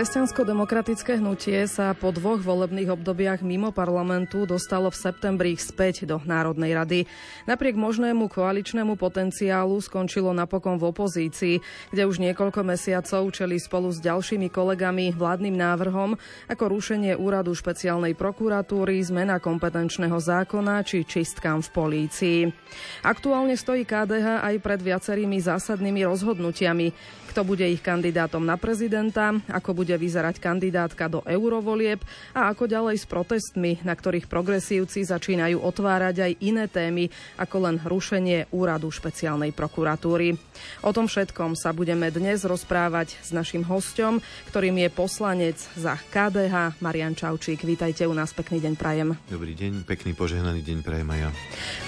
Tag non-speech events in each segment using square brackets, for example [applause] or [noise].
Kresťansko-demokratické hnutie sa po dvoch volebných obdobiach mimo parlamentu dostalo v septembri späť do Národnej rady. Napriek možnému koaličnému potenciálu skončilo napokon v opozícii, kde už niekoľko mesiacov čeli spolu s ďalšími kolegami vládnym návrhom ako rušenie úradu špeciálnej prokuratúry, zmena kompetenčného zákona či čistkám v polícii. Aktuálne stojí KDH aj pred viacerými zásadnými rozhodnutiami, kto bude ich kandidátom na prezidenta, ako bude vyzerať kandidátka do eurovolieb a ako ďalej s protestmi, na ktorých progresívci začínajú otvárať aj iné témy, ako len rušenie úradu špeciálnej prokuratúry. O tom všetkom sa budeme dnes rozprávať s našim hostom, ktorým je poslanec za KDH Marian Čaučík. Vítajte u nás, pekný deň prajem. Dobrý deň, pekný požehnaný deň prajem aj ja.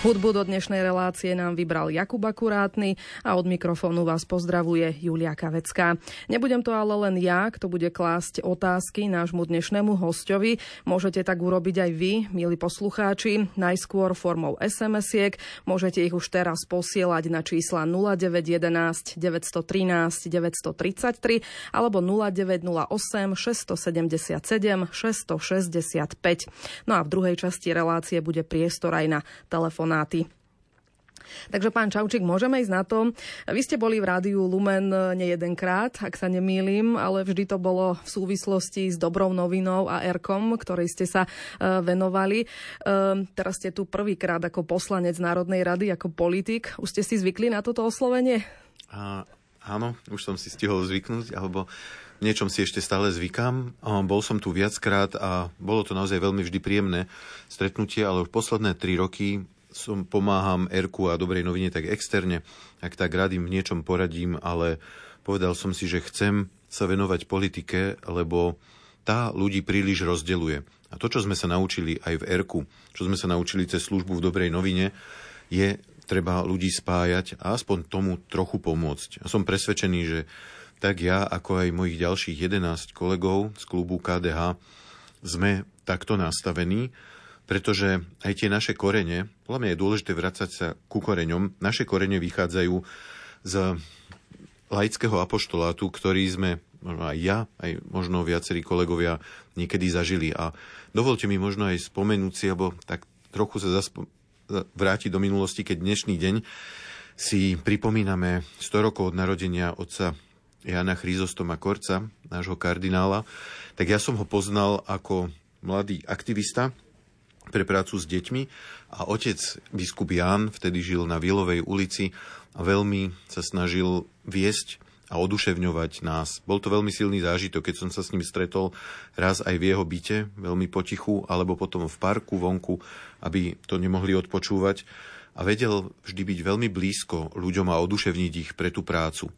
Hudbu do dnešnej relácie nám vybral Jakub Akurátny a od mikrofónu vás pozdravuje Julia Mária Kavecká. Nebudem to ale len ja, kto bude klásť otázky nášmu dnešnému hostovi. Môžete tak urobiť aj vy, milí poslucháči, najskôr formou SMS-iek. Môžete ich už teraz posielať na čísla 0911 913 933 alebo 0908 677 665. No a v druhej časti relácie bude priestor aj na telefonáty. Takže pán Čaučík, môžeme ísť na to. Vy ste boli v rádiu Lumen nie jedenkrát, ak sa nemýlim, ale vždy to bolo v súvislosti s dobrou novinou a ERKom, ktorej ste sa uh, venovali. Uh, teraz ste tu prvýkrát ako poslanec Národnej rady, ako politik. Už ste si zvykli na toto oslovenie? A, áno, už som si stihol zvyknúť, alebo niečom si ešte stále zvykám. Bol som tu viackrát a bolo to naozaj veľmi vždy príjemné stretnutie, ale už posledné tri roky som pomáham Erku a Dobrej novine tak externe, ak tak radím v niečom poradím, ale povedal som si, že chcem sa venovať politike, lebo tá ľudí príliš rozdeluje. A to, čo sme sa naučili aj v Erku, čo sme sa naučili cez službu v Dobrej novine, je treba ľudí spájať a aspoň tomu trochu pomôcť. A som presvedčený, že tak ja, ako aj mojich ďalších 11 kolegov z klubu KDH sme takto nastavení pretože aj tie naše korene, podľa mňa je dôležité vrácať sa ku koreňom, naše korene vychádzajú z laického apoštolátu, ktorý sme, možno aj ja, aj možno viacerí kolegovia niekedy zažili. A dovolte mi možno aj spomenúť si, alebo tak trochu sa zaspo- vrátiť do minulosti, keď dnešný deň si pripomíname 100 rokov od narodenia otca Jana Chryzostoma Korca, nášho kardinála, tak ja som ho poznal ako mladý aktivista, pre prácu s deťmi a otec biskup Ján vtedy žil na Vielovej ulici a veľmi sa snažil viesť a oduševňovať nás. Bol to veľmi silný zážitok, keď som sa s ním stretol raz aj v jeho byte, veľmi potichu, alebo potom v parku vonku, aby to nemohli odpočúvať. A vedel vždy byť veľmi blízko ľuďom a oduševniť ich pre tú prácu.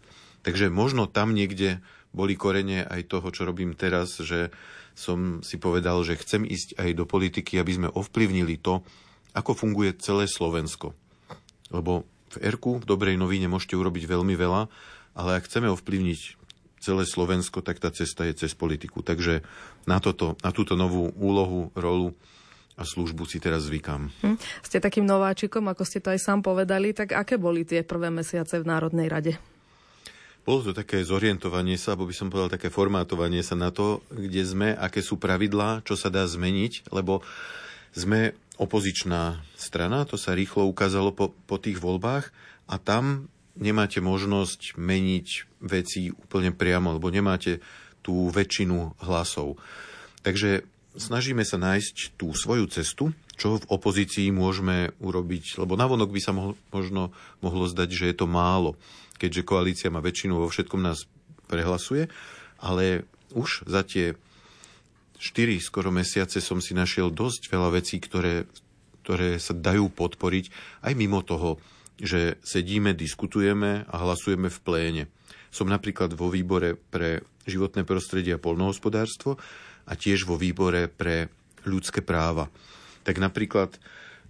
Takže možno tam niekde boli korene aj toho, čo robím teraz, že som si povedal, že chcem ísť aj do politiky, aby sme ovplyvnili to, ako funguje celé Slovensko. Lebo v Erku, v Dobrej novine môžete urobiť veľmi veľa, ale ak chceme ovplyvniť celé Slovensko, tak tá cesta je cez politiku. Takže na, toto, na túto novú úlohu, rolu a službu si teraz zvykám. Hm. Ste takým nováčikom, ako ste to aj sám povedali, tak aké boli tie prvé mesiace v Národnej rade? Bolo to také zorientovanie sa, alebo by som povedal také formátovanie sa na to, kde sme, aké sú pravidlá, čo sa dá zmeniť, lebo sme opozičná strana, to sa rýchlo ukázalo po, po tých voľbách a tam nemáte možnosť meniť veci úplne priamo, lebo nemáte tú väčšinu hlasov. Takže snažíme sa nájsť tú svoju cestu, čo v opozícii môžeme urobiť, lebo navonok by sa mohlo, možno mohlo zdať, že je to málo keďže koalícia má väčšinu vo všetkom nás prehlasuje, ale už za tie 4 skoro mesiace som si našiel dosť veľa vecí, ktoré, ktoré sa dajú podporiť aj mimo toho, že sedíme, diskutujeme a hlasujeme v pléne. Som napríklad vo výbore pre životné prostredie a polnohospodárstvo a tiež vo výbore pre ľudské práva. Tak napríklad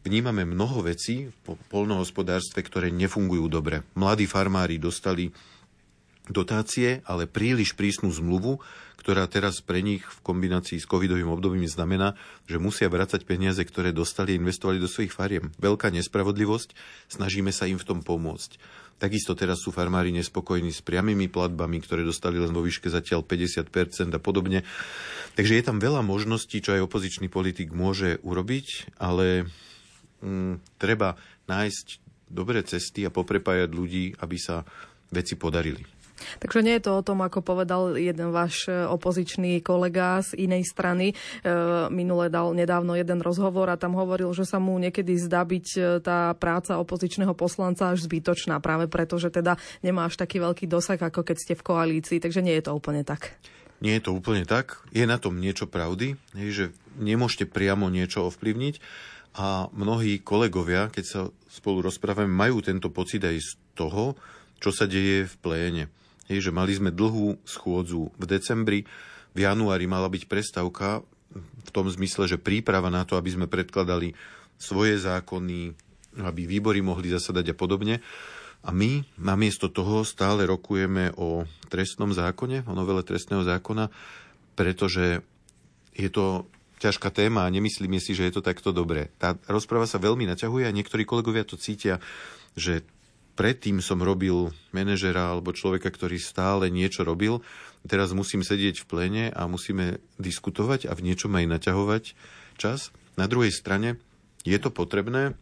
vnímame mnoho vecí v polnohospodárstve, ktoré nefungujú dobre. Mladí farmári dostali dotácie, ale príliš prísnu zmluvu, ktorá teraz pre nich v kombinácii s covidovým obdobím znamená, že musia vrácať peniaze, ktoré dostali a investovali do svojich fariem. Veľká nespravodlivosť, snažíme sa im v tom pomôcť. Takisto teraz sú farmári nespokojní s priamými platbami, ktoré dostali len vo výške zatiaľ 50% a podobne. Takže je tam veľa možností, čo aj opozičný politik môže urobiť, ale mm, treba nájsť dobré cesty a poprepájať ľudí, aby sa veci podarili. Takže nie je to o tom, ako povedal jeden váš e, opozičný kolega z inej strany. E, minule dal nedávno jeden rozhovor a tam hovoril, že sa mu niekedy zdá byť e, tá práca opozičného poslanca až zbytočná, práve preto, že teda nemá až taký veľký dosah, ako keď ste v koalícii. Takže nie je to úplne tak. Nie je to úplne tak. Je na tom niečo pravdy, že nemôžete priamo niečo ovplyvniť a mnohí kolegovia, keď sa spolu rozprávame, majú tento pocit aj z toho, čo sa deje v pléne. Hej, že mali sme dlhú schôdzu v decembri, v januári mala byť prestavka v tom zmysle, že príprava na to, aby sme predkladali svoje zákony, aby výbory mohli zasadať a podobne. A my namiesto toho stále rokujeme o trestnom zákone, o novele trestného zákona, pretože je to ťažká téma a nemyslíme si, že je to takto dobré. Tá rozpráva sa veľmi naťahuje a niektorí kolegovia to cítia, že predtým som robil manažera alebo človeka, ktorý stále niečo robil. Teraz musím sedieť v plene a musíme diskutovať a v niečom aj naťahovať čas. Na druhej strane je to potrebné,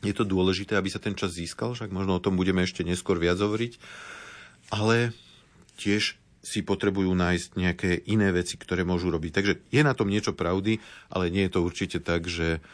je to dôležité, aby sa ten čas získal, však možno o tom budeme ešte neskôr viac hovoriť, ale tiež si potrebujú nájsť nejaké iné veci, ktoré môžu robiť. Takže je na tom niečo pravdy, ale nie je to určite tak, že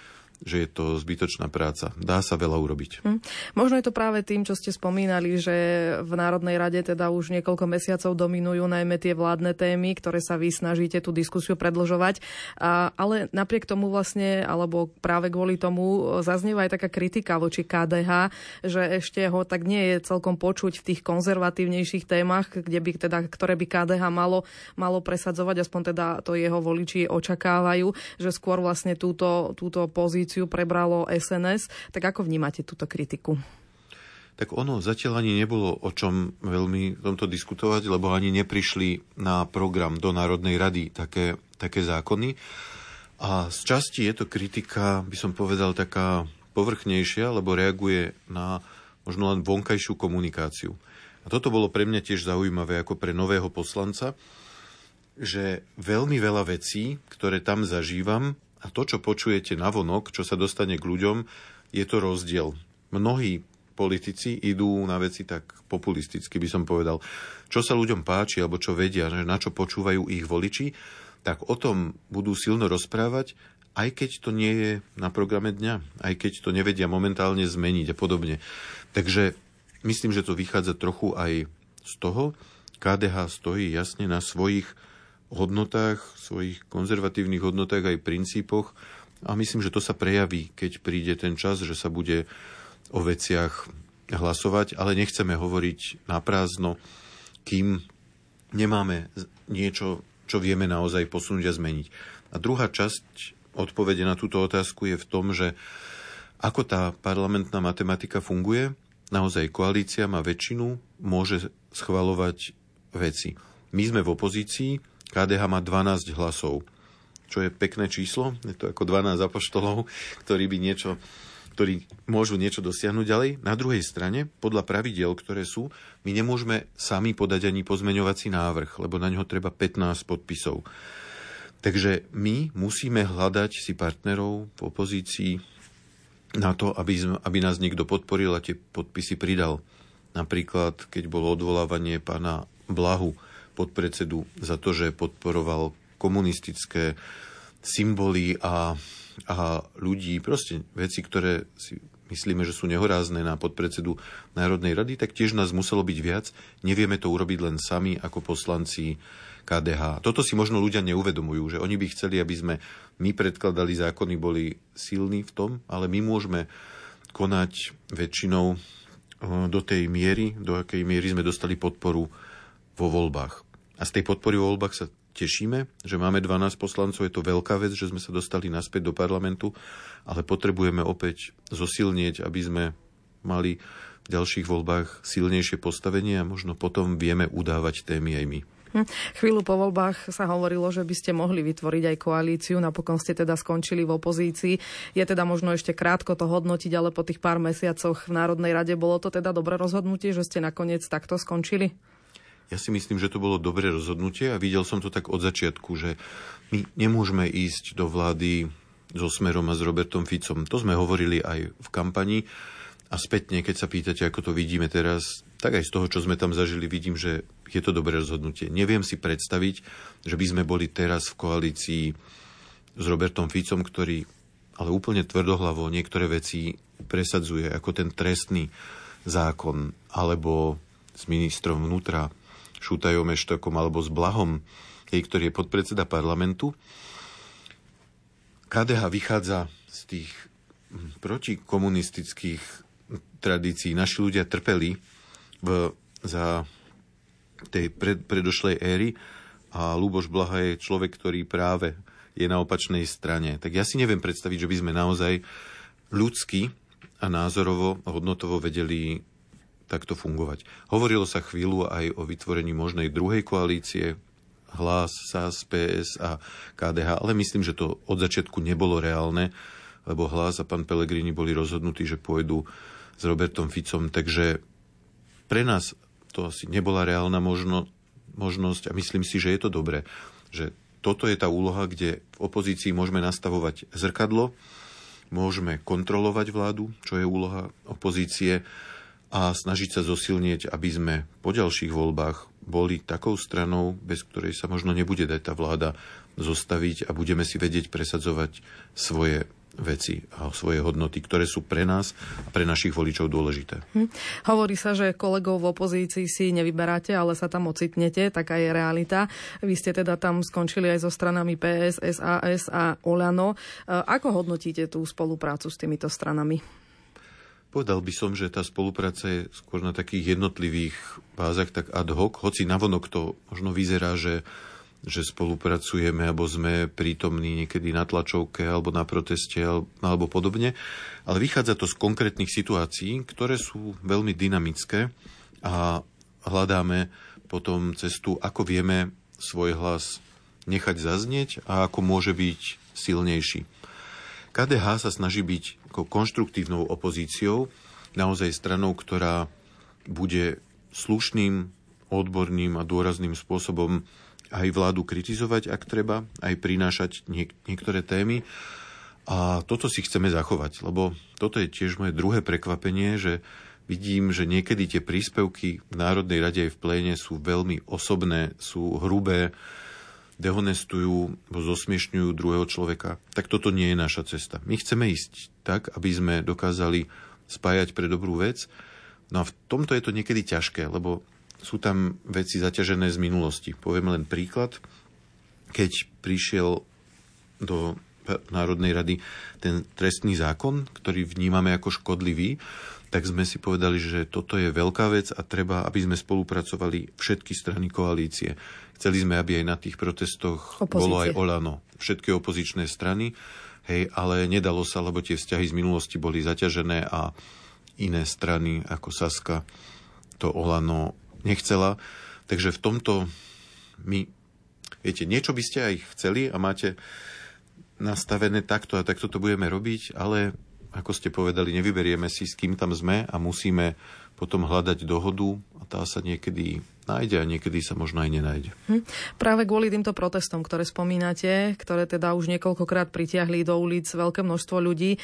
že je to zbytočná práca. Dá sa veľa urobiť. Hm. Možno je to práve tým, čo ste spomínali, že v Národnej rade teda už niekoľko mesiacov dominujú najmä tie vládne témy, ktoré sa vy snažíte tú diskusiu predlžovať. A, ale napriek tomu vlastne, alebo práve kvôli tomu zaznieva aj taká kritika voči KDH, že ešte ho tak nie je celkom počuť v tých konzervatívnejších témach, kde by teda, ktoré by KDH malo, malo presadzovať, aspoň teda to jeho voliči očakávajú, že skôr vlastne túto, túto pozíciu pozíciu prebralo SNS. Tak ako vnímate túto kritiku? Tak ono zatiaľ ani nebolo o čom veľmi tomto diskutovať, lebo ani neprišli na program do Národnej rady také, také zákony. A z časti je to kritika, by som povedal, taká povrchnejšia, lebo reaguje na možno len vonkajšiu komunikáciu. A toto bolo pre mňa tiež zaujímavé ako pre nového poslanca, že veľmi veľa vecí, ktoré tam zažívam, a to, čo počujete na vonok, čo sa dostane k ľuďom, je to rozdiel. Mnohí politici idú na veci tak populisticky, by som povedal. Čo sa ľuďom páči, alebo čo vedia, na čo počúvajú ich voliči, tak o tom budú silno rozprávať, aj keď to nie je na programe dňa, aj keď to nevedia momentálne zmeniť a podobne. Takže myslím, že to vychádza trochu aj z toho. KDH stojí jasne na svojich hodnotách, svojich konzervatívnych hodnotách aj princípoch a myslím, že to sa prejaví, keď príde ten čas, že sa bude o veciach hlasovať, ale nechceme hovoriť na prázdno, kým nemáme niečo, čo vieme naozaj posunúť a zmeniť. A druhá časť odpovede na túto otázku je v tom, že ako tá parlamentná matematika funguje, naozaj koalícia má väčšinu, môže schvalovať veci. My sme v opozícii, KDH má 12 hlasov, čo je pekné číslo. Je to ako 12 apoštolov, ktorí by niečo ktorí môžu niečo dosiahnuť ďalej. Na druhej strane, podľa pravidel, ktoré sú, my nemôžeme sami podať ani pozmeňovací návrh, lebo na ňo treba 15 podpisov. Takže my musíme hľadať si partnerov v opozícii na to, aby, aby nás niekto podporil a tie podpisy pridal. Napríklad, keď bolo odvolávanie pána Blahu, podpredsedu za to, že podporoval komunistické symboly a, a ľudí, proste veci, ktoré si myslíme, že sú nehorázne na podpredsedu Národnej rady, tak tiež nás muselo byť viac. Nevieme to urobiť len sami ako poslanci KDH. Toto si možno ľudia neuvedomujú, že oni by chceli, aby sme my predkladali zákony, boli silní v tom, ale my môžeme konať väčšinou eh, do tej miery, do akej miery sme dostali podporu vo voľbách. A z tej podpory vo voľbách sa tešíme, že máme 12 poslancov, je to veľká vec, že sme sa dostali naspäť do parlamentu, ale potrebujeme opäť zosilnieť, aby sme mali v ďalších voľbách silnejšie postavenie a možno potom vieme udávať témy aj my. Hm. Chvíľu po voľbách sa hovorilo, že by ste mohli vytvoriť aj koalíciu, napokon ste teda skončili v opozícii. Je teda možno ešte krátko to hodnotiť, ale po tých pár mesiacoch v Národnej rade bolo to teda dobré rozhodnutie, že ste nakoniec takto skončili? Ja si myslím, že to bolo dobré rozhodnutie a videl som to tak od začiatku, že my nemôžeme ísť do vlády so Smerom a s Robertom Ficom. To sme hovorili aj v kampani a spätne, keď sa pýtate, ako to vidíme teraz, tak aj z toho, čo sme tam zažili, vidím, že je to dobré rozhodnutie. Neviem si predstaviť, že by sme boli teraz v koalícii s Robertom Ficom, ktorý ale úplne tvrdohlavo niektoré veci presadzuje, ako ten trestný zákon, alebo s ministrom vnútra Šutajom Eštokom, alebo s Blahom, ktorý je podpredseda parlamentu. KDH vychádza z tých hm, protikomunistických tradícií. Naši ľudia trpeli v, za tej pred, predošlej éry a Luboš Blaha je človek, ktorý práve je na opačnej strane. Tak ja si neviem predstaviť, že by sme naozaj ľudsky a názorovo, hodnotovo vedeli takto fungovať. Hovorilo sa chvíľu aj o vytvorení možnej druhej koalície, Hlas, SAS, PS a KDH, ale myslím, že to od začiatku nebolo reálne, lebo Hlas a pán Pelegrini boli rozhodnutí, že pôjdu s Robertom Ficom, takže pre nás to asi nebola reálna možno, možnosť a myslím si, že je to dobré, že toto je tá úloha, kde v opozícii môžeme nastavovať zrkadlo, môžeme kontrolovať vládu, čo je úloha opozície a snažiť sa zosilnieť, aby sme po ďalších voľbách boli takou stranou, bez ktorej sa možno nebude dať tá vláda zostaviť a budeme si vedieť presadzovať svoje veci a svoje hodnoty, ktoré sú pre nás a pre našich voličov dôležité. Hm. Hovorí sa, že kolegov v opozícii si nevyberáte, ale sa tam ocitnete, taká je realita. Vy ste teda tam skončili aj so stranami PS, SAS a Olano. E, ako hodnotíte tú spoluprácu s týmito stranami? Povedal by som, že tá spolupráca je skôr na takých jednotlivých bázach, tak ad hoc, hoci navonok to možno vyzerá, že že spolupracujeme alebo sme prítomní niekedy na tlačovke alebo na proteste alebo podobne. Ale vychádza to z konkrétnych situácií, ktoré sú veľmi dynamické a hľadáme potom cestu, ako vieme svoj hlas nechať zaznieť a ako môže byť silnejší. KDH sa snaží byť ako konštruktívnou opozíciou, naozaj stranou, ktorá bude slušným, odborným a dôrazným spôsobom aj vládu kritizovať, ak treba, aj prinášať niek- niektoré témy. A toto si chceme zachovať, lebo toto je tiež moje druhé prekvapenie, že vidím, že niekedy tie príspevky v Národnej rade aj v pléne sú veľmi osobné, sú hrubé, dehonestujú, zosmiešňujú druhého človeka. Tak toto nie je naša cesta. My chceme ísť tak, aby sme dokázali spájať pre dobrú vec. No a v tomto je to niekedy ťažké, lebo sú tam veci zaťažené z minulosti. Poviem len príklad. Keď prišiel do Národnej rady ten trestný zákon, ktorý vnímame ako škodlivý, tak sme si povedali, že toto je veľká vec a treba, aby sme spolupracovali všetky strany koalície. Chceli sme, aby aj na tých protestoch Opozície. bolo aj Olano, všetky opozičné strany, hej, ale nedalo sa, lebo tie vzťahy z minulosti boli zaťažené a iné strany ako Saska to Olano nechcela. Takže v tomto my, viete, niečo by ste aj chceli a máte nastavené takto a takto to budeme robiť, ale ako ste povedali, nevyberieme si, s kým tam sme a musíme potom hľadať dohodu a tá sa niekedy nájde a niekedy sa možno aj nenájde. Hm. Práve kvôli týmto protestom, ktoré spomínate, ktoré teda už niekoľkokrát pritiahli do ulic veľké množstvo ľudí, e,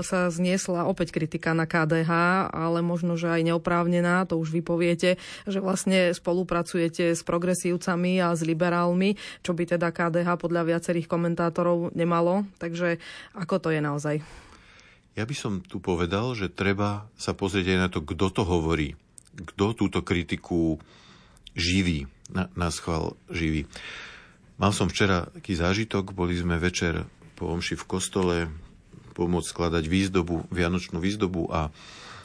sa zniesla opäť kritika na KDH, ale možno, že aj neoprávnená, to už vypoviete, že vlastne spolupracujete s progresívcami a s liberálmi, čo by teda KDH podľa viacerých komentátorov nemalo. Takže ako to je naozaj? Ja by som tu povedal, že treba sa pozrieť aj na to, kto to hovorí. Kto túto kritiku živí, na, na schvál živí. Mal som včera taký zážitok, boli sme večer po omši v kostole pomôcť skladať výzdobu, vianočnú výzdobu a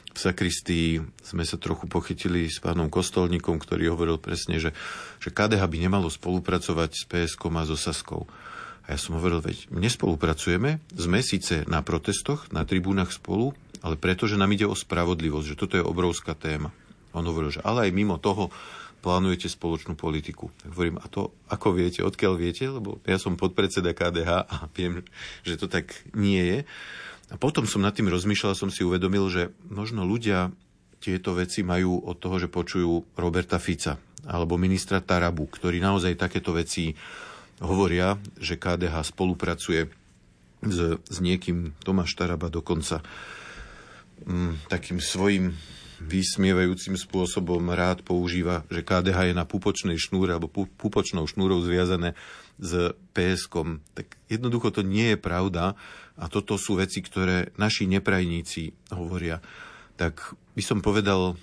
v sakristii sme sa trochu pochytili s pánom Kostolníkom, ktorý hovoril presne, že, že KDH by nemalo spolupracovať s PSK a so Saskou. A ja som hovoril, veď nespolupracujeme, sme síce na protestoch, na tribúnach spolu, ale preto, že nám ide o spravodlivosť, že toto je obrovská téma. On hovoril, že ale aj mimo toho plánujete spoločnú politiku. Tak hovorím, a to ako viete, odkiaľ viete? Lebo ja som podpredseda KDH a viem, že to tak nie je. A potom som nad tým rozmýšľal, som si uvedomil, že možno ľudia tieto veci majú od toho, že počujú Roberta Fica alebo ministra Tarabu, ktorí naozaj takéto veci hovoria, že KDH spolupracuje s, s niekým, Tomáš Taraba dokonca mm, takým svojim vysmievajúcim spôsobom rád používa, že KDH je na pupočnej šnúre alebo pupočnou šnúrou zviazané s PSK. Tak jednoducho to nie je pravda a toto sú veci, ktoré naši neprajníci hovoria. Tak by som povedal,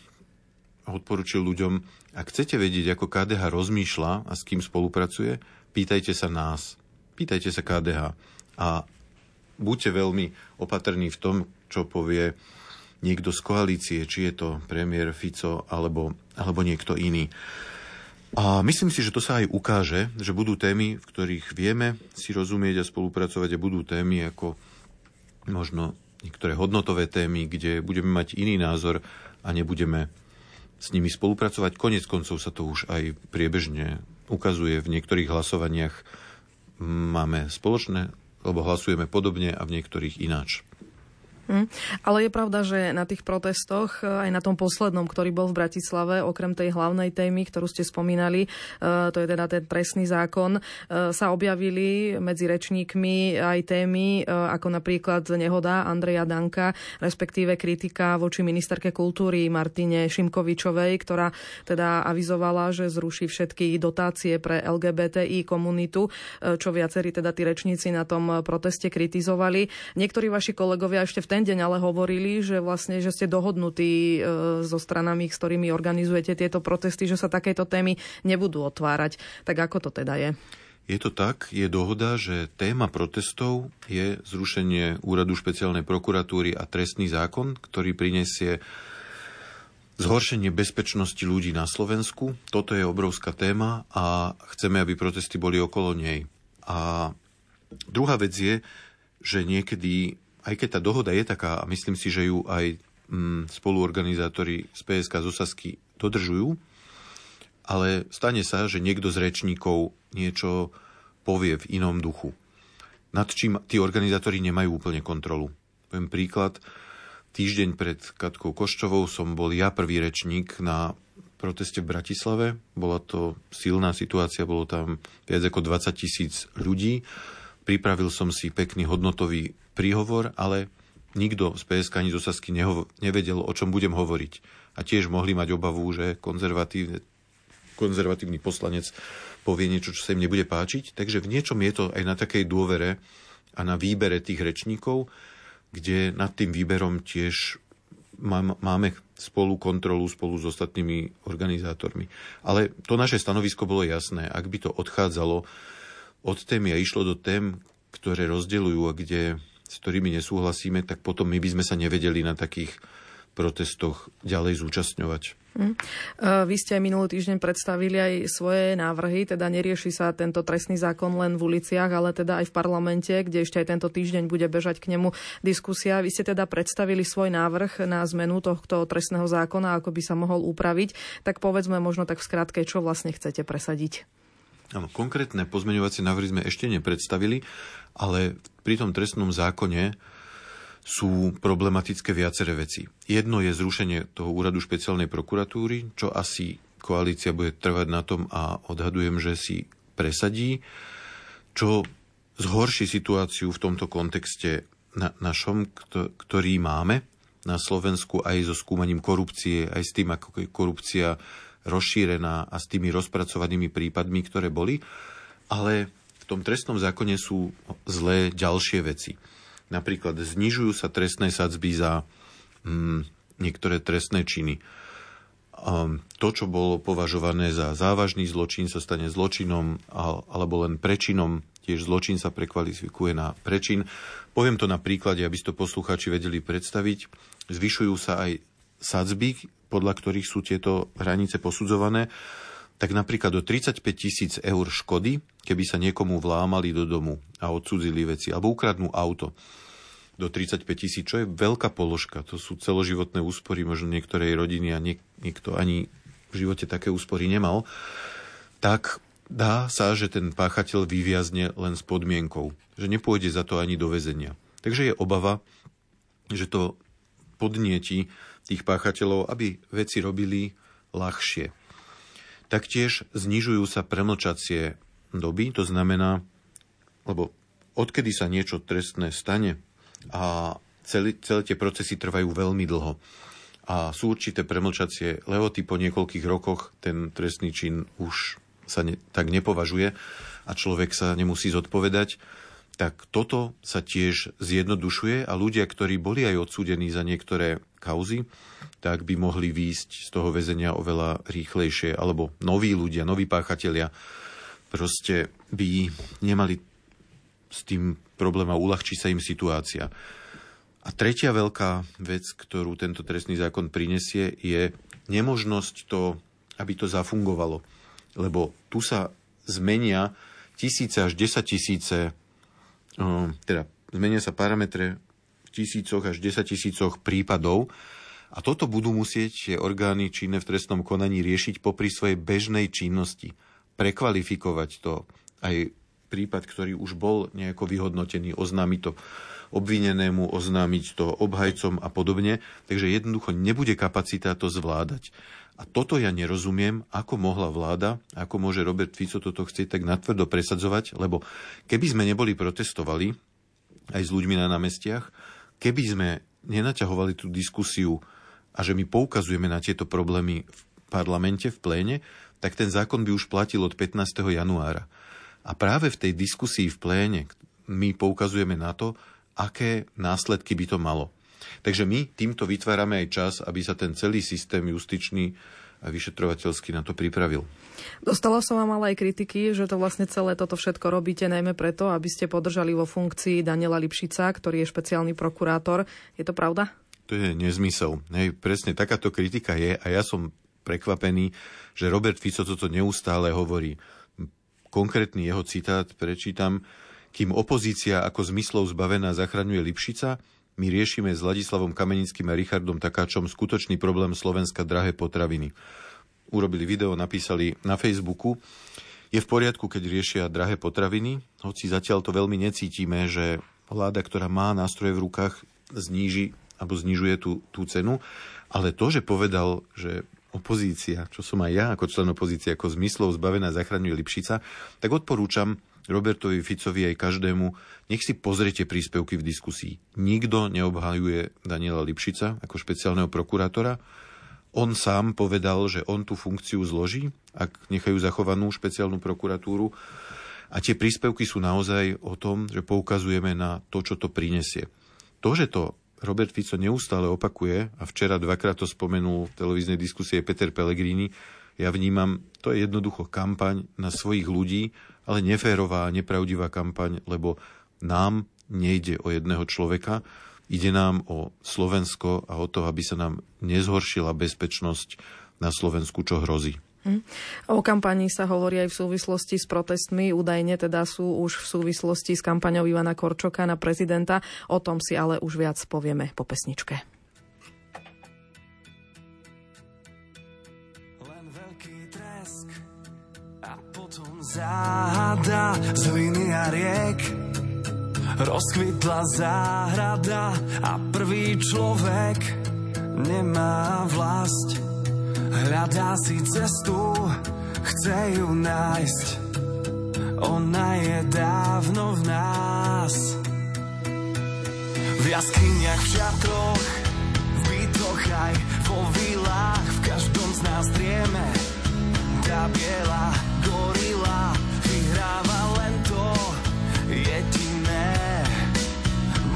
odporučil ľuďom, ak chcete vedieť, ako KDH rozmýšľa a s kým spolupracuje, pýtajte sa nás, pýtajte sa KDH a buďte veľmi opatrní v tom, čo povie niekto z koalície, či je to premiér Fico alebo, alebo niekto iný. A myslím si, že to sa aj ukáže, že budú témy, v ktorých vieme si rozumieť a spolupracovať a budú témy ako možno niektoré hodnotové témy, kde budeme mať iný názor a nebudeme s nimi spolupracovať. Konec koncov sa to už aj priebežne ukazuje v niektorých hlasovaniach. Máme spoločné, lebo hlasujeme podobne a v niektorých ináč. Hm. Ale je pravda, že na tých protestoch, e, aj na tom poslednom, ktorý bol v Bratislave, okrem tej hlavnej témy, ktorú ste spomínali, e, to je teda ten trestný zákon, e, sa objavili medzi rečníkmi aj témy, ako napríklad nehoda Andreja Danka, respektíve kritika voči ministerke kultúry Martine Šimkovičovej, ktorá teda avizovala, že zruší všetky dotácie pre LGBTI komunitu, čo viacerí teda tí rečníci na tom proteste kritizovali. Niektorí vaši kolegovia ešte v ten deň ale hovorili, že vlastne, že ste dohodnutí e, so stranami, s ktorými organizujete tieto protesty, že sa takéto témy nebudú otvárať. Tak ako to teda je? Je to tak, je dohoda, že téma protestov je zrušenie úradu špeciálnej prokuratúry a trestný zákon, ktorý prinesie zhoršenie bezpečnosti ľudí na Slovensku. Toto je obrovská téma a chceme, aby protesty boli okolo nej. A druhá vec je, že niekedy aj keď tá dohoda je taká, a myslím si, že ju aj mm, spoluorganizátori z PSK z Osasky dodržujú, ale stane sa, že niekto z rečníkov niečo povie v inom duchu, nad čím tí organizátori nemajú úplne kontrolu. Poviem príklad, týždeň pred Katkou Koščovou som bol ja prvý rečník na proteste v Bratislave. Bola to silná situácia, bolo tam viac ako 20 tisíc ľudí. Pripravil som si pekný hodnotový príhovor, ale nikto z PSK ani z Osasky neho- nevedel, o čom budem hovoriť. A tiež mohli mať obavu, že konzervatívny poslanec povie niečo, čo sa im nebude páčiť. Takže v niečom je to aj na takej dôvere a na výbere tých rečníkov, kde nad tým výberom tiež máme spolu kontrolu spolu s ostatnými organizátormi. Ale to naše stanovisko bolo jasné. Ak by to odchádzalo od témy a išlo do tém, ktoré rozdeľujú a kde s ktorými nesúhlasíme, tak potom my by sme sa nevedeli na takých protestoch ďalej zúčastňovať. Mm. Vy ste minulý týždeň predstavili aj svoje návrhy, teda nerieši sa tento trestný zákon len v uliciach, ale teda aj v parlamente, kde ešte aj tento týždeň bude bežať k nemu diskusia. Vy ste teda predstavili svoj návrh na zmenu tohto trestného zákona, ako by sa mohol upraviť. Tak povedzme možno tak v skratke, čo vlastne chcete presadiť. Áno, konkrétne pozmeňovacie návrhy sme ešte nepredstavili, ale pri tom trestnom zákone sú problematické viaceré veci. Jedno je zrušenie toho úradu špeciálnej prokuratúry, čo asi koalícia bude trvať na tom a odhadujem, že si presadí, čo zhorší situáciu v tomto kontexte na, našom, ktorý máme na Slovensku aj so skúmaním korupcie, aj s tým, ako korupcia rozšírená a s tými rozpracovanými prípadmi, ktoré boli. Ale v tom trestnom zákone sú zlé ďalšie veci. Napríklad znižujú sa trestné sadzby za mm, niektoré trestné činy. Um, to, čo bolo považované za závažný zločin, sa stane zločinom alebo len prečinom. Tiež zločin sa prekvalifikuje na prečin. Poviem to na príklade, aby ste to poslucháči vedeli predstaviť. Zvyšujú sa aj sadzby, podľa ktorých sú tieto hranice posudzované tak napríklad do 35 tisíc eur škody, keby sa niekomu vlámali do domu a odsudzili veci, alebo ukradnú auto. do 35 tisíc, čo je veľká položka. To sú celoživotné úspory možno niektorej rodiny a niek- niekto ani v živote také úspory nemal. Tak dá sa, že ten páchateľ vyviazne len s podmienkou, že nepôjde za to ani do väzenia. Takže je obava, že to podnieti tých páchateľov, aby veci robili ľahšie. Taktiež znižujú sa premlčacie doby, to znamená, lebo odkedy sa niečo trestné stane, a celé, celé tie procesy trvajú veľmi dlho. A sú určité premlčacie lehoty po niekoľkých rokoch, ten trestný čin už sa ne, tak nepovažuje a človek sa nemusí zodpovedať, tak toto sa tiež zjednodušuje a ľudia, ktorí boli aj odsúdení za niektoré kauzy, tak by mohli výjsť z toho väzenia oveľa rýchlejšie, alebo noví ľudia, noví páchatelia proste by nemali s tým problém a uľahčí sa im situácia. A tretia veľká vec, ktorú tento trestný zákon prinesie, je nemožnosť to, aby to zafungovalo. Lebo tu sa zmenia tisíce až desať tisíce, teda zmenia sa parametre tisícoch až desať tisícoch prípadov a toto budú musieť orgány činné v trestnom konaní riešiť popri svojej bežnej činnosti. Prekvalifikovať to aj prípad, ktorý už bol nejako vyhodnotený, oznámiť to obvinenému, oznámiť to obhajcom a podobne. Takže jednoducho nebude kapacita to zvládať. A toto ja nerozumiem, ako mohla vláda, ako môže Robert Fico toto chcieť tak natvrdo presadzovať, lebo keby sme neboli protestovali aj s ľuďmi na námestiach, keby sme nenaťahovali tú diskusiu a že my poukazujeme na tieto problémy v parlamente, v pléne, tak ten zákon by už platil od 15. januára. A práve v tej diskusii v pléne my poukazujeme na to, aké následky by to malo. Takže my týmto vytvárame aj čas, aby sa ten celý systém justičný a vyšetrovateľský na to pripravil. Dostala som vám ale aj kritiky, že to vlastne celé toto všetko robíte najmä preto, aby ste podržali vo funkcii Daniela Lipšica, ktorý je špeciálny prokurátor. Je to pravda? To je nezmysel. Hej, presne takáto kritika je a ja som prekvapený, že Robert Fico toto neustále hovorí konkrétny jeho citát prečítam. Kým opozícia ako zmyslov zbavená zachraňuje Lipšica, my riešime s Ladislavom Kamenickým a Richardom Takáčom skutočný problém Slovenska drahé potraviny. Urobili video, napísali na Facebooku. Je v poriadku, keď riešia drahé potraviny, hoci zatiaľ to veľmi necítime, že vláda, ktorá má nástroje v rukách, zníži alebo znižuje tú, tú cenu. Ale to, že povedal, že opozícia, čo som aj ja ako člen opozície, ako zmyslov zbavená zachraňuje Lipšica, tak odporúčam Robertovi Ficovi aj každému, nech si pozriete príspevky v diskusii. Nikto neobhajuje Daniela Lipšica ako špeciálneho prokurátora. On sám povedal, že on tú funkciu zloží, ak nechajú zachovanú špeciálnu prokuratúru. A tie príspevky sú naozaj o tom, že poukazujeme na to, čo to prinesie. To, že to Robert Fico neustále opakuje, a včera dvakrát to spomenul v televíznej diskusie Peter Pellegrini, ja vnímam, to je jednoducho kampaň na svojich ľudí, ale neférová, nepravdivá kampaň, lebo nám nejde o jedného človeka, ide nám o Slovensko a o to, aby sa nám nezhoršila bezpečnosť na Slovensku, čo hrozí. Hm. O kampani sa hovorí aj v súvislosti s protestmi. Údajne teda sú už v súvislosti s kampaňou Ivana Korčoka na prezidenta. O tom si ale už viac povieme po pesničke. Záhada z a riek rozkvitla záhrada a prvý človek nemá vlast Hľadá si cestu, chce ju nájsť. Ona je dávno v nás. V jaskyniach, v šatroch, v bytoch aj vo vilách, v každom z nás drieme. Tá biela gorila vyhráva to jediné.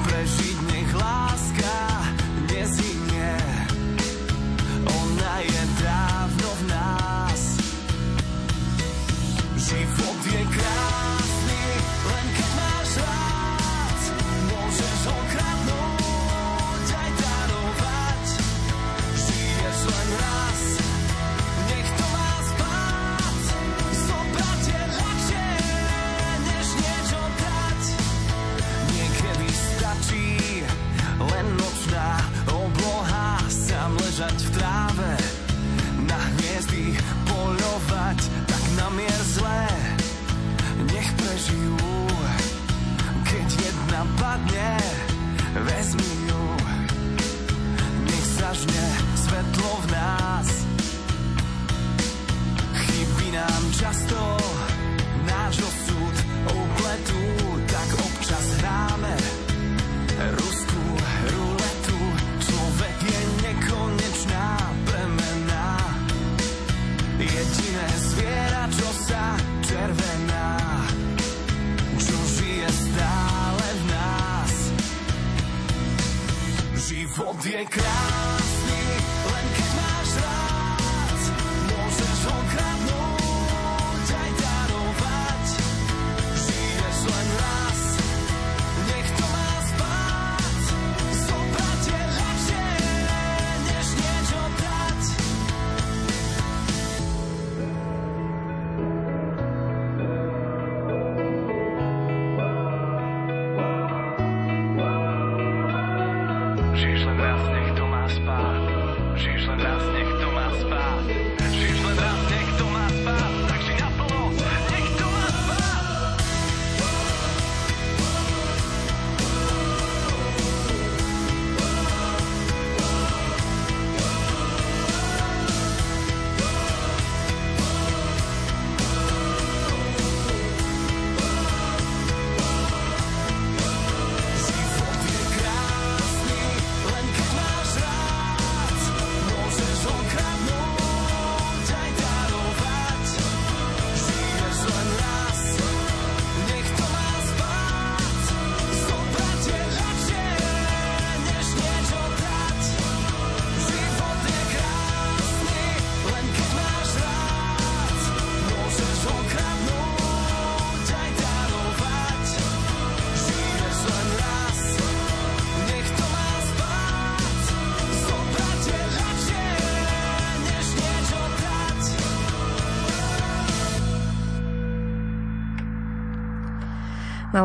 Prežiť láska nezhynie. Ona je dávno v nás. Život je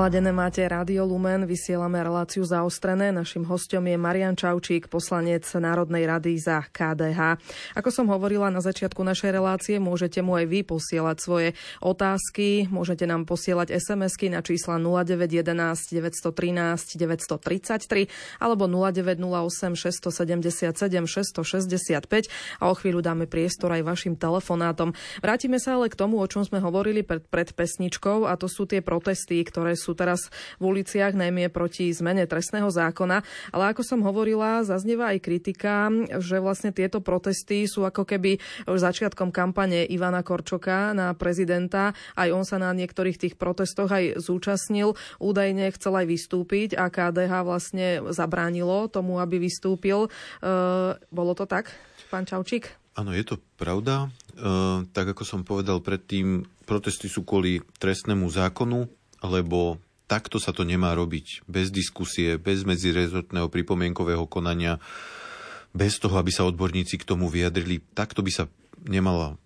Naladené máte Rádio Lumen, vysielame reláciu zaostrené. Našim hostom je Marian Čaučík, poslanec Národnej rady za KDH. Ako som hovorila na začiatku našej relácie, môžete mu aj vy posielať svoje otázky, môžete nám posielať SMS-ky na čísla 0911 913 933 alebo 0908 677 665 a o chvíľu dáme priestor aj vašim telefonátom. Vrátime sa ale k tomu, o čom sme hovorili pred, pred pesničkou a to sú tie protesty, ktoré sú teraz v uliciach, najmä proti zmene trestného zákona. Ale ako som hovorila, zaznieva aj kritika, že vlastne tieto protesty sú ako keby začiatkom kampane Ivana Korčoka na prezidenta. Aj on sa na niektorých tých protestoch aj zúčastnil. Údajne chcel aj vystúpiť a KDH vlastne zabránilo tomu, aby vystúpil. E, bolo to tak, pán Čaučík? Áno, je to pravda. E, tak ako som povedal predtým, protesty sú kvôli trestnému zákonu, lebo takto sa to nemá robiť. Bez diskusie, bez medzirezortného pripomienkového konania, bez toho, aby sa odborníci k tomu vyjadrili. Takto by sa nemala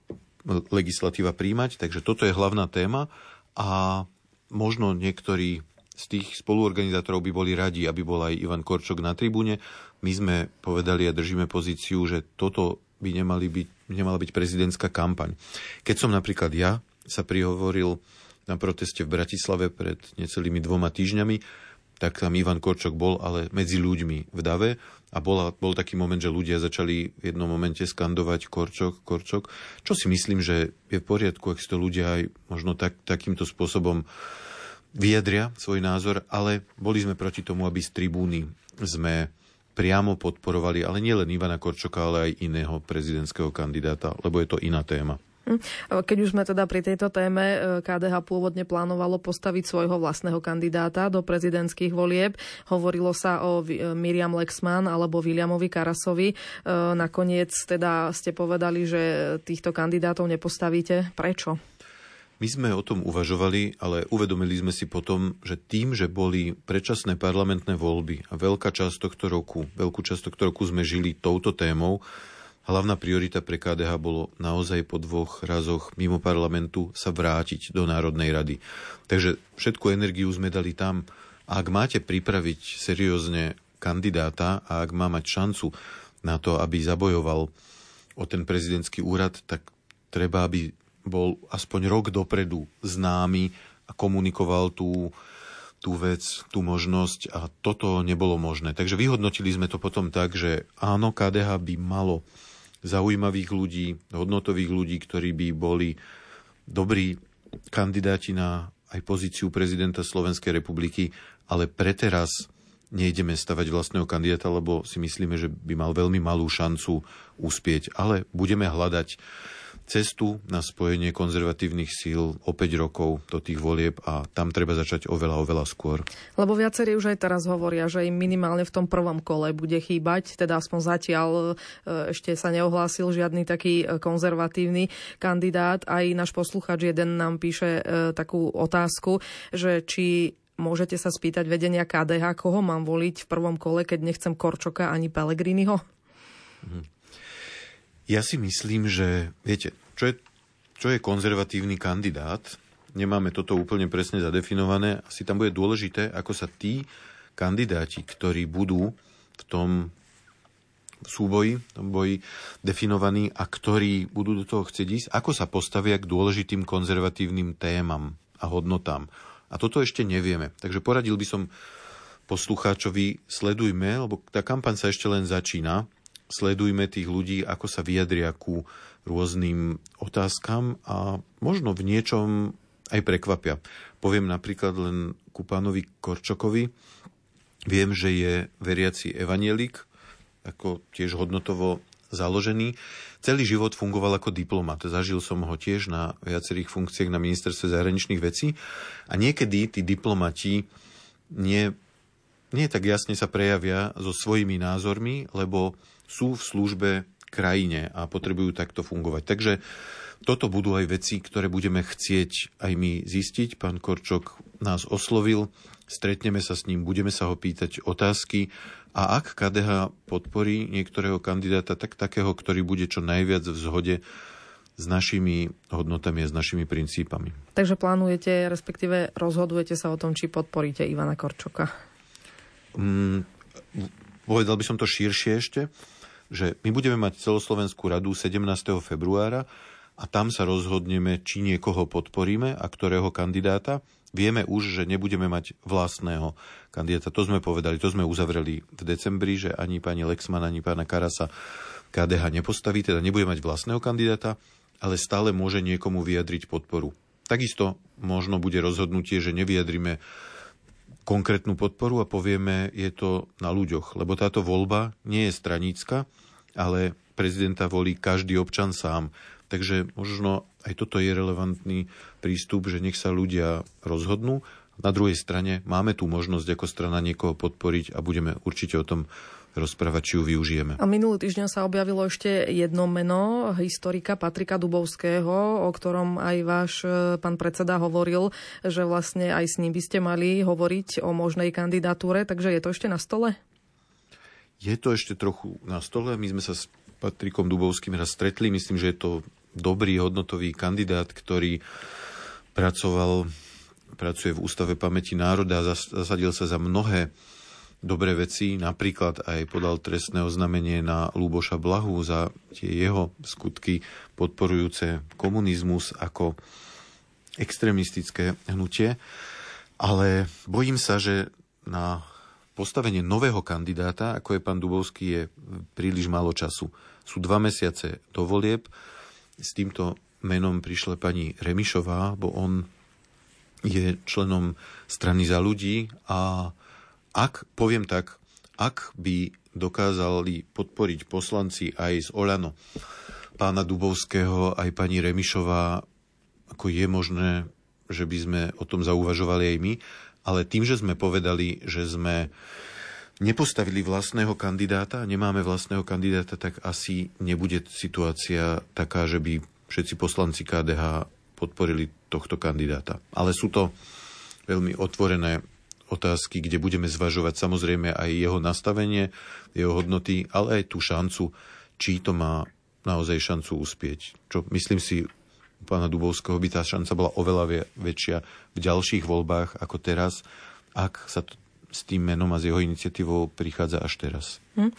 legislatíva príjmať, takže toto je hlavná téma a možno niektorí z tých spoluorganizátorov by boli radi, aby bol aj Ivan Korčok na tribúne. My sme povedali a držíme pozíciu, že toto by nemali byť, nemala byť prezidentská kampaň. Keď som napríklad ja sa prihovoril na proteste v Bratislave pred necelými dvoma týždňami, tak tam Ivan Korčok bol, ale medzi ľuďmi v dave a bola, bol taký moment, že ľudia začali v jednom momente skandovať Korčok, Korčok, čo si myslím, že je v poriadku, ak si to ľudia aj možno tak, takýmto spôsobom vyjadria svoj názor, ale boli sme proti tomu, aby z tribúny sme priamo podporovali, ale nielen Ivana Korčoka, ale aj iného prezidentského kandidáta, lebo je to iná téma. Hm. Keď už sme teda pri tejto téme, KDH pôvodne plánovalo postaviť svojho vlastného kandidáta do prezidentských volieb. Hovorilo sa o e, Miriam Lexman alebo Williamovi Karasovi. E, nakoniec teda ste povedali, že týchto kandidátov nepostavíte. Prečo? My sme o tom uvažovali, ale uvedomili sme si potom, že tým, že boli predčasné parlamentné voľby a veľká časť tohto roku, veľkú časť tohto roku sme žili touto témou, Hlavná priorita pre KDH bolo naozaj po dvoch razoch mimo parlamentu sa vrátiť do Národnej rady. Takže všetku energiu sme dali tam. A ak máte pripraviť seriózne kandidáta a ak má mať šancu na to, aby zabojoval o ten prezidentský úrad, tak treba, aby bol aspoň rok dopredu známy a komunikoval tú, tú vec, tú možnosť a toto nebolo možné. Takže vyhodnotili sme to potom tak, že áno, KDH by malo zaujímavých ľudí, hodnotových ľudí, ktorí by boli dobrí kandidáti na aj pozíciu prezidenta Slovenskej republiky, ale preteraz nejdeme stavať vlastného kandidáta, lebo si myslíme, že by mal veľmi malú šancu uspieť. Ale budeme hľadať cestu na spojenie konzervatívnych síl o 5 rokov do tých volieb a tam treba začať oveľa, oveľa skôr. Lebo viacerí už aj teraz hovoria, že im minimálne v tom prvom kole bude chýbať, teda aspoň zatiaľ e, ešte sa neohlásil žiadny taký e, konzervatívny kandidát. Aj náš posluchač jeden nám píše e, takú otázku, že či môžete sa spýtať vedenia KDH, koho mám voliť v prvom kole, keď nechcem Korčoka ani Pelegriniho? Mhm. Ja si myslím, že viete, čo je, čo je konzervatívny kandidát, nemáme toto úplne presne zadefinované, asi tam bude dôležité, ako sa tí kandidáti, ktorí budú v tom súboji, v tom boji definovaní a ktorí budú do toho chcieť ísť, ako sa postavia k dôležitým konzervatívnym témam a hodnotám. A toto ešte nevieme. Takže poradil by som poslucháčovi, sledujme, lebo tá kampaň sa ešte len začína sledujme tých ľudí, ako sa vyjadria ku rôznym otázkam a možno v niečom aj prekvapia. Poviem napríklad len ku pánovi Korčokovi. Viem, že je veriaci evanielik, ako tiež hodnotovo založený. Celý život fungoval ako diplomat. Zažil som ho tiež na viacerých funkciách na ministerstve zahraničných vecí. A niekedy tí diplomati nie, nie tak jasne sa prejavia so svojimi názormi, lebo sú v službe krajine a potrebujú takto fungovať. Takže toto budú aj veci, ktoré budeme chcieť aj my zistiť. Pán Korčok nás oslovil, stretneme sa s ním, budeme sa ho pýtať otázky a ak KDH podporí niektorého kandidáta, tak takého, ktorý bude čo najviac v zhode s našimi hodnotami a s našimi princípami. Takže plánujete, respektíve rozhodujete sa o tom, či podporíte Ivana Korčoka? Mm, povedal by som to širšie ešte že my budeme mať celoslovenskú radu 17. februára a tam sa rozhodneme, či niekoho podporíme a ktorého kandidáta. Vieme už, že nebudeme mať vlastného kandidáta. To sme povedali, to sme uzavreli v decembri, že ani pani Lexman, ani pána Karasa KDH nepostaví, teda nebude mať vlastného kandidáta, ale stále môže niekomu vyjadriť podporu. Takisto možno bude rozhodnutie, že nevyjadrime konkrétnu podporu a povieme, je to na ľuďoch. Lebo táto voľba nie je stranícka, ale prezidenta volí každý občan sám. Takže možno aj toto je relevantný prístup, že nech sa ľudia rozhodnú. Na druhej strane máme tu možnosť ako strana niekoho podporiť a budeme určite o tom rozprávať, či ju využijeme. A minulý týždeň sa objavilo ešte jedno meno historika Patrika Dubovského, o ktorom aj váš e, pán predseda hovoril, že vlastne aj s ním by ste mali hovoriť o možnej kandidatúre, takže je to ešte na stole? Je to ešte trochu na stole. My sme sa s Patrikom Dubovským raz stretli. Myslím, že je to dobrý hodnotový kandidát, ktorý pracoval, pracuje v Ústave pamäti národa a zasadil sa za mnohé dobré veci, napríklad aj podal trestné oznámenie na Lúboša Blahu za tie jeho skutky podporujúce komunizmus ako extrémistické hnutie. Ale bojím sa, že na postavenie nového kandidáta, ako je pán Dubovský, je príliš málo času. Sú dva mesiace do volieb. S týmto menom prišla pani Remišová, bo on je členom strany za ľudí a ak, poviem tak, ak by dokázali podporiť poslanci aj z Olano, pána Dubovského, aj pani Remišová, ako je možné, že by sme o tom zauvažovali aj my, ale tým, že sme povedali, že sme nepostavili vlastného kandidáta, nemáme vlastného kandidáta, tak asi nebude situácia taká, že by všetci poslanci KDH podporili tohto kandidáta. Ale sú to veľmi otvorené otázky, kde budeme zvažovať samozrejme aj jeho nastavenie, jeho hodnoty, ale aj tú šancu, či to má naozaj šancu uspieť. Čo myslím si, u pána Dubovského by tá šanca bola oveľa väčšia v ďalších voľbách ako teraz, ak sa to s tým menom a s jeho iniciatívou prichádza až teraz. Hm.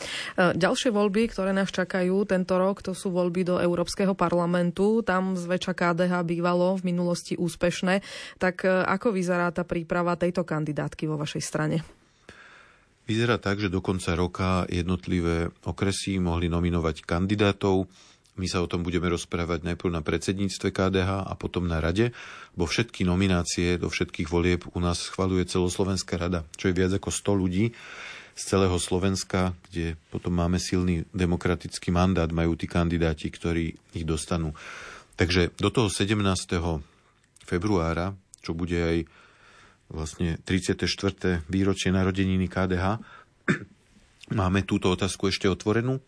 Ďalšie voľby, ktoré nás čakajú tento rok, to sú voľby do Európskeho parlamentu. Tam zväčša KDH bývalo v minulosti úspešné. Tak e, ako vyzerá tá príprava tejto kandidátky vo vašej strane? Vyzerá tak, že do konca roka jednotlivé okresy mohli nominovať kandidátov my sa o tom budeme rozprávať najprv na predsedníctve KDH a potom na rade, bo všetky nominácie do všetkých volieb u nás schvaluje celoslovenská rada, čo je viac ako 100 ľudí z celého Slovenska, kde potom máme silný demokratický mandát, majú tí kandidáti, ktorí ich dostanú. Takže do toho 17. februára, čo bude aj vlastne 34. výročie narodeniny KDH, [clears throat] máme túto otázku ešte otvorenú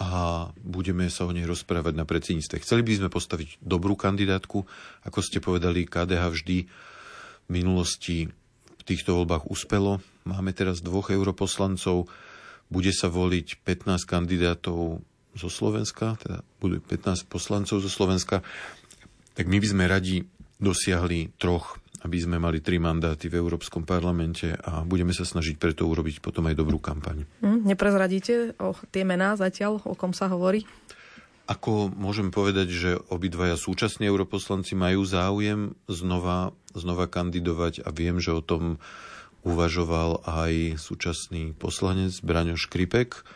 a budeme sa o nej rozprávať na predsedníctve. Chceli by sme postaviť dobrú kandidátku, ako ste povedali, KDH vždy v minulosti v týchto voľbách uspelo. Máme teraz dvoch europoslancov, bude sa voliť 15 kandidátov zo Slovenska, teda budú 15 poslancov zo Slovenska, tak my by sme radi dosiahli troch aby sme mali tri mandáty v Európskom parlamente a budeme sa snažiť preto urobiť potom aj dobrú kampaň. Hm, neprezradíte o tie mená zatiaľ, o kom sa hovorí? Ako môžem povedať, že obidvaja súčasní europoslanci majú záujem znova, znova kandidovať a viem, že o tom uvažoval aj súčasný poslanec Braňo Škripek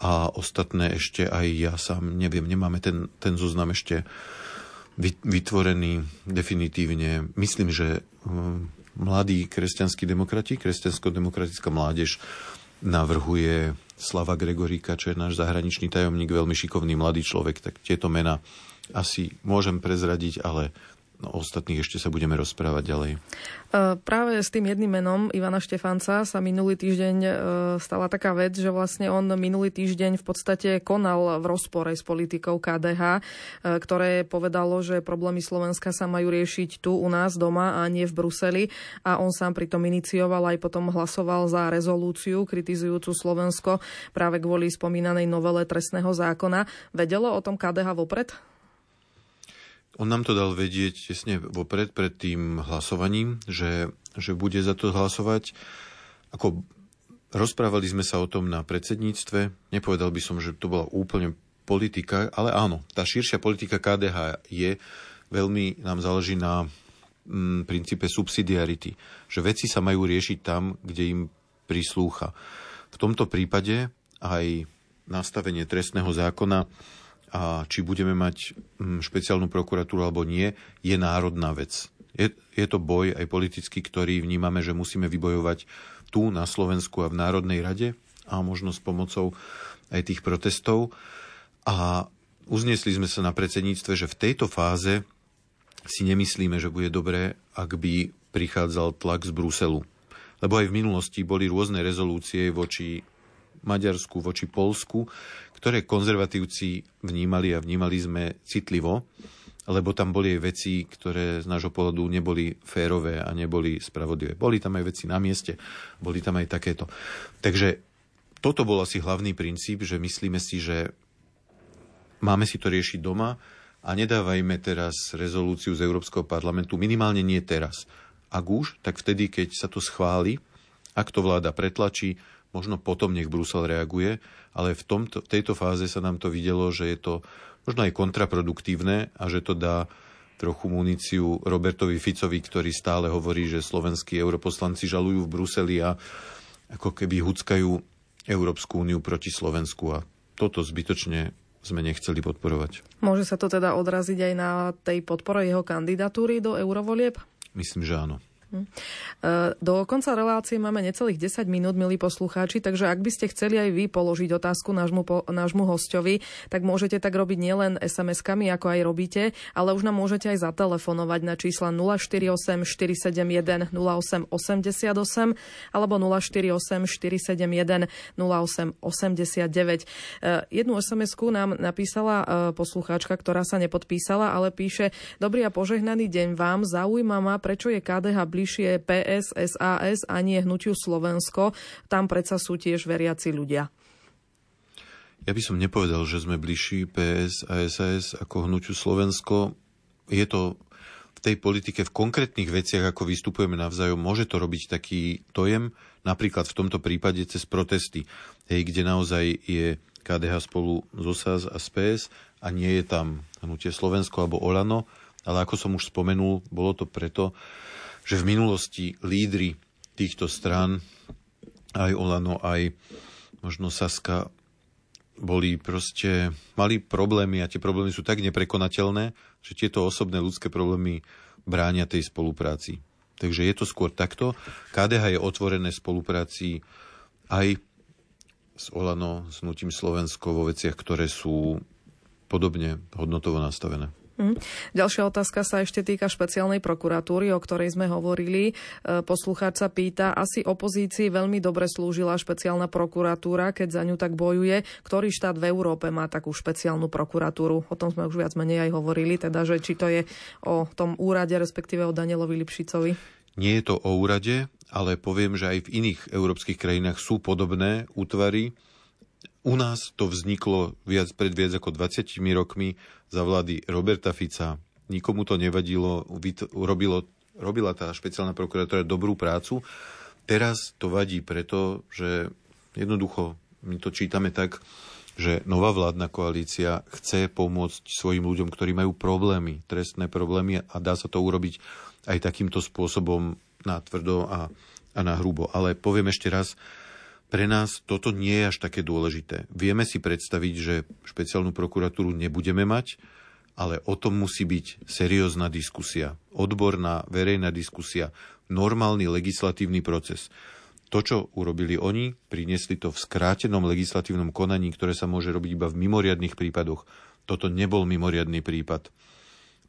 a ostatné ešte aj ja sám neviem, nemáme ten, ten zoznam ešte vytvorený definitívne. Myslím, že hm, mladí kresťanskí demokrati, kresťansko-demokratická mládež navrhuje Slava Gregoríka, čo je náš zahraničný tajomník, veľmi šikovný mladý človek, tak tieto mena asi môžem prezradiť, ale No, ostatných ešte sa budeme rozprávať ďalej. E, práve s tým jedným menom Ivana Štefanca sa minulý týždeň e, stala taká vec, že vlastne on minulý týždeň v podstate konal v rozpore s politikou KDH, e, ktoré povedalo, že problémy Slovenska sa majú riešiť tu u nás doma a nie v Bruseli. A on sám pritom inicioval aj potom hlasoval za rezolúciu kritizujúcu Slovensko práve kvôli spomínanej novele trestného zákona. Vedelo o tom KDH vopred? On nám to dal vedieť tesne vopred pred tým hlasovaním, že, že bude za to hlasovať. Ako rozprávali sme sa o tom na predsedníctve. Nepovedal by som, že to bola úplne politika, ale áno, tá širšia politika KDH je, veľmi nám záleží na mm, princípe subsidiarity, že veci sa majú riešiť tam, kde im prislúcha. V tomto prípade aj nastavenie trestného zákona a či budeme mať mm, špeciálnu prokuratúru alebo nie, je národná vec. Je, je to boj aj politický, ktorý vnímame, že musíme vybojovať tu na Slovensku a v Národnej rade a možno s pomocou aj tých protestov. A uznesli sme sa na predsedníctve, že v tejto fáze si nemyslíme, že bude dobré, ak by prichádzal tlak z Bruselu. Lebo aj v minulosti boli rôzne rezolúcie voči Maďarsku, voči Polsku, ktoré konzervatívci vnímali a vnímali sme citlivo, lebo tam boli aj veci, ktoré z nášho pohľadu neboli férové a neboli spravodlivé. Boli tam aj veci na mieste, boli tam aj takéto. Takže toto bol asi hlavný princíp, že myslíme si, že máme si to riešiť doma a nedávajme teraz rezolúciu z Európskeho parlamentu, minimálne nie teraz. Ak už, tak vtedy, keď sa to schváli, ak to vláda pretlačí, možno potom nech Brusel reaguje, ale v, tomto, tejto fáze sa nám to videlo, že je to možno aj kontraproduktívne a že to dá trochu muníciu Robertovi Ficovi, ktorý stále hovorí, že slovenskí europoslanci žalujú v Bruseli a ako keby huckajú Európsku úniu proti Slovensku a toto zbytočne sme nechceli podporovať. Môže sa to teda odraziť aj na tej podpore jeho kandidatúry do eurovolieb? Myslím, že áno. Hm. E, do konca relácie máme necelých 10 minút, milí poslucháči, takže ak by ste chceli aj vy položiť otázku nášmu, nášmu hostovi, tak môžete tak robiť nielen SMS-kami, ako aj robíte, ale už nám môžete aj zatelefonovať na čísla 048 471 08 88 alebo 048 471 08 89. Jednu SMS-ku nám napísala e, poslucháčka, ktorá sa nepodpísala, ale píše Dobrý a požehnaný deň vám. Zaujíma ma, prečo je KDH blízko bližšie PS, SAS a nie hnutiu Slovensko. Tam predsa sú tiež veriaci ľudia. Ja by som nepovedal, že sme bližší PS a SAS ako hnutiu Slovensko. Je to v tej politike v konkrétnych veciach, ako vystupujeme navzájom, môže to robiť taký dojem, napríklad v tomto prípade cez protesty, hej, kde naozaj je KDH spolu z OSAS a SPS a nie je tam hnutie Slovensko alebo Olano, ale ako som už spomenul, bolo to preto, že v minulosti lídry týchto strán, aj Olano, aj možno Saska, boli proste, mali problémy a tie problémy sú tak neprekonateľné, že tieto osobné ľudské problémy bránia tej spolupráci. Takže je to skôr takto. KDH je otvorené spolupráci aj s Olano, s Nutím Slovensko vo veciach, ktoré sú podobne hodnotovo nastavené. Hm. Ďalšia otázka sa ešte týka špeciálnej prokuratúry, o ktorej sme hovorili. E, poslucháč sa pýta, asi opozícii veľmi dobre slúžila špeciálna prokuratúra, keď za ňu tak bojuje. Ktorý štát v Európe má takú špeciálnu prokuratúru? O tom sme už viac menej aj hovorili, teda, že či to je o tom úrade, respektíve o Danielovi Lipšicovi. Nie je to o úrade, ale poviem, že aj v iných európskych krajinách sú podobné útvary. U nás to vzniklo viac, pred viac ako 20 rokmi za vlády Roberta Fica. Nikomu to nevadilo, robilo, robila tá špeciálna prokuratúra dobrú prácu. Teraz to vadí preto, že jednoducho my to čítame tak, že nová vládna koalícia chce pomôcť svojim ľuďom, ktorí majú problémy, trestné problémy a dá sa to urobiť aj takýmto spôsobom na tvrdo a, a na hrubo. Ale poviem ešte raz, pre nás toto nie je až také dôležité. Vieme si predstaviť, že špeciálnu prokuratúru nebudeme mať, ale o tom musí byť seriózna diskusia, odborná, verejná diskusia, normálny legislatívny proces. To, čo urobili oni, priniesli to v skrátenom legislatívnom konaní, ktoré sa môže robiť iba v mimoriadných prípadoch. Toto nebol mimoriadný prípad.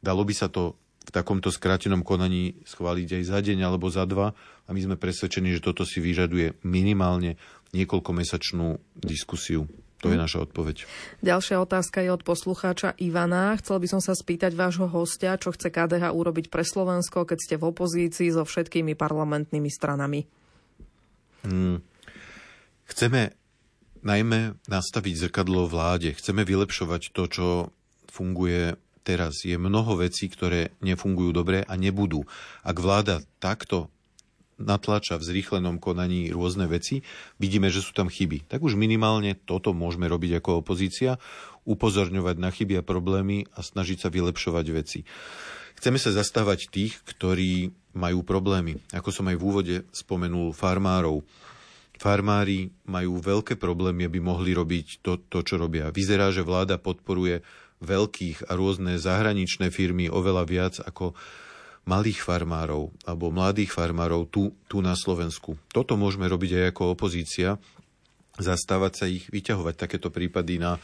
Dalo by sa to v takomto skrátenom konaní schváliť aj za deň alebo za dva a my sme presvedčení, že toto si vyžaduje minimálne niekoľkomesačnú diskusiu. To je hm. naša odpoveď. Ďalšia otázka je od poslucháča Ivana. Chcel by som sa spýtať vášho hostia, čo chce KDH urobiť pre Slovensko, keď ste v opozícii so všetkými parlamentnými stranami. Hmm. Chceme najmä nastaviť zrkadlo vláde. Chceme vylepšovať to, čo funguje teraz. Je mnoho vecí, ktoré nefungujú dobre a nebudú. Ak vláda takto natlača v zrýchlenom konaní rôzne veci, vidíme, že sú tam chyby. Tak už minimálne toto môžeme robiť ako opozícia, upozorňovať na chyby a problémy a snažiť sa vylepšovať veci. Chceme sa zastávať tých, ktorí majú problémy. Ako som aj v úvode spomenul, farmárov. Farmári majú veľké problémy, aby mohli robiť to, to čo robia. Vyzerá, že vláda podporuje veľkých a rôzne zahraničné firmy oveľa viac ako malých farmárov alebo mladých farmárov tu, tu na Slovensku. Toto môžeme robiť aj ako opozícia, zastávať sa ich, vyťahovať takéto prípady na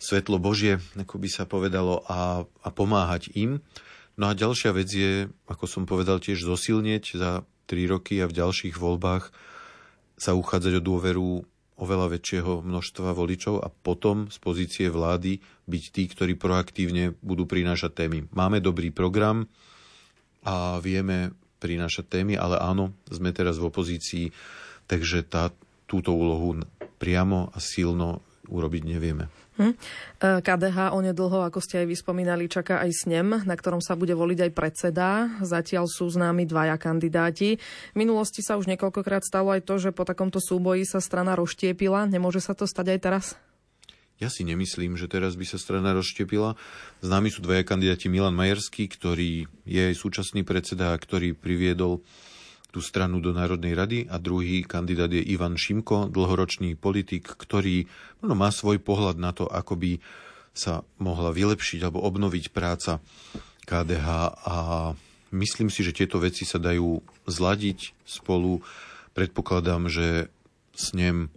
svetlo Božie, ako by sa povedalo, a, a pomáhať im. No a ďalšia vec je, ako som povedal, tiež zosilnieť za tri roky a v ďalších voľbách sa uchádzať o dôveru oveľa väčšieho množstva voličov a potom z pozície vlády byť tí, ktorí proaktívne budú prinášať témy. Máme dobrý program a vieme prinášať témy, ale áno, sme teraz v opozícii, takže tá, túto úlohu priamo a silno urobiť nevieme. Hm. KDH onedlho, ako ste aj vyspomínali, čaká aj snem, na ktorom sa bude voliť aj predseda. Zatiaľ sú známi dvaja kandidáti. V minulosti sa už niekoľkokrát stalo aj to, že po takomto súboji sa strana rozštiepila. Nemôže sa to stať aj teraz? Ja si nemyslím, že teraz by sa strana rozštiepila. Známi sú dvaja kandidáti Milan Majerský, ktorý je súčasný predseda, ktorý priviedol tú stranu do Národnej rady a druhý kandidát je Ivan Šimko, dlhoročný politik, ktorý no, má svoj pohľad na to, ako by sa mohla vylepšiť alebo obnoviť práca KDH a myslím si, že tieto veci sa dajú zladiť spolu. Predpokladám, že s ním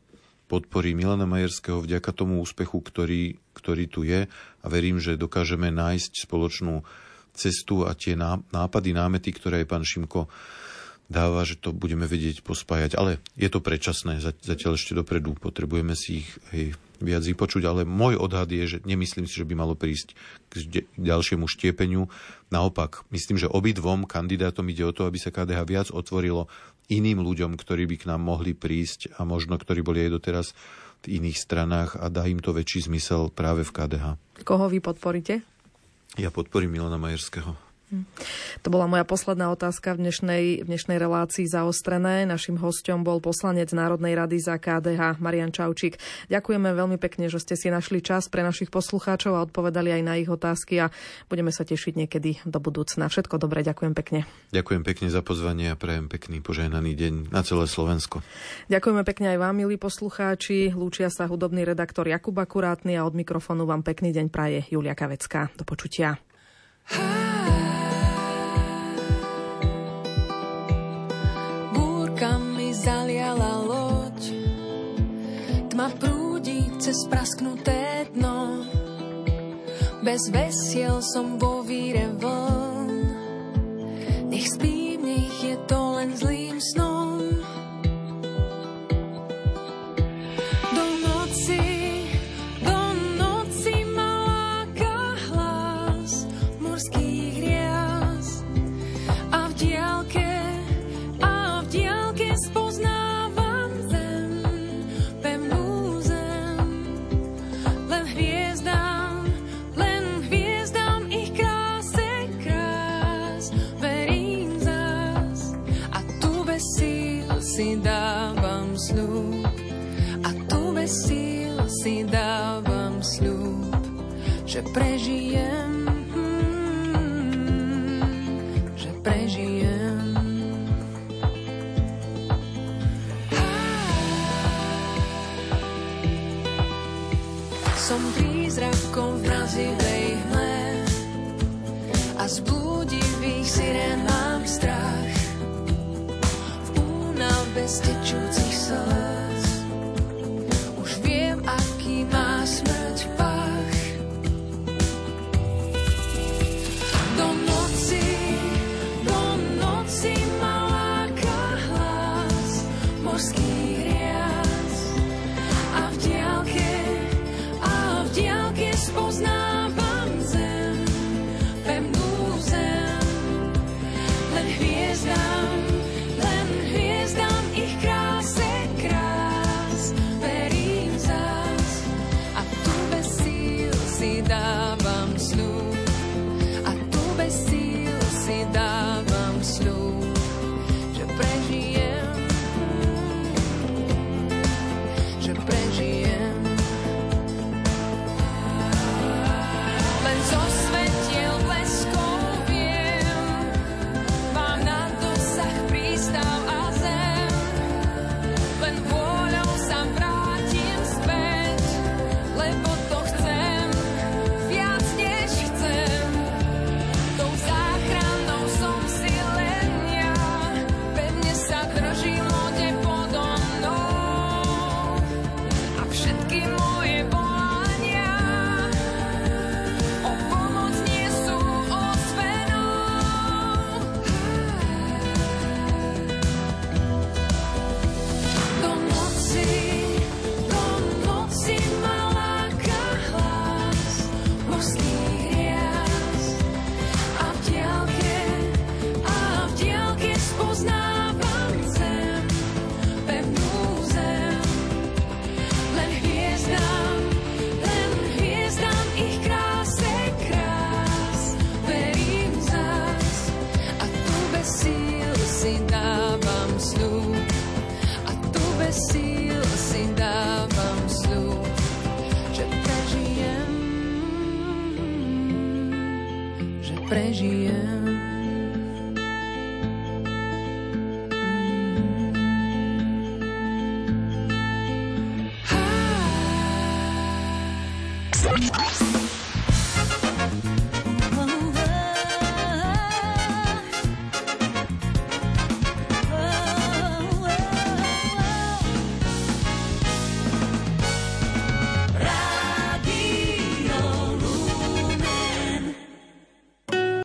podporí Milana Majerského vďaka tomu úspechu, ktorý, ktorý tu je a verím, že dokážeme nájsť spoločnú cestu a tie nápady, námety, ktoré aj pán Šimko dáva, že to budeme vedieť pospájať. Ale je to predčasné, zatiaľ ešte dopredu, potrebujeme si ich hej, viac vypočuť, ale môj odhad je, že nemyslím si, že by malo prísť k ďalšiemu štiepeniu. Naopak, myslím, že obidvom kandidátom ide o to, aby sa KDH viac otvorilo iným ľuďom, ktorí by k nám mohli prísť a možno ktorí boli aj doteraz v iných stranách a dá im to väčší zmysel práve v KDH. Koho vy podporíte? Ja podporím Milana Majerského. To bola moja posledná otázka v dnešnej, v dnešnej relácii zaostrené. Našim hostom bol poslanec Národnej rady za KDH Marian Čaučík. Ďakujeme veľmi pekne, že ste si našli čas pre našich poslucháčov a odpovedali aj na ich otázky a budeme sa tešiť niekedy do budúcna. Všetko dobré, ďakujem pekne. Ďakujem pekne za pozvanie a prajem pekný požehnaný deň na celé Slovensko. Ďakujeme pekne aj vám, milí poslucháči. Lúčia sa hudobný redaktor Jakub Akurátny a od mikrofónu vám pekný deň praje Julia Kavecká. Do počutia. zaliala cez prasknuté dno. Bez vesiel som vo víre vln. dávam sľub, že prežijem, hm, že prežijem. Som prízrakom v mrazivej hme a z blúdivých sirén mám strach v únave z tečúcich slov.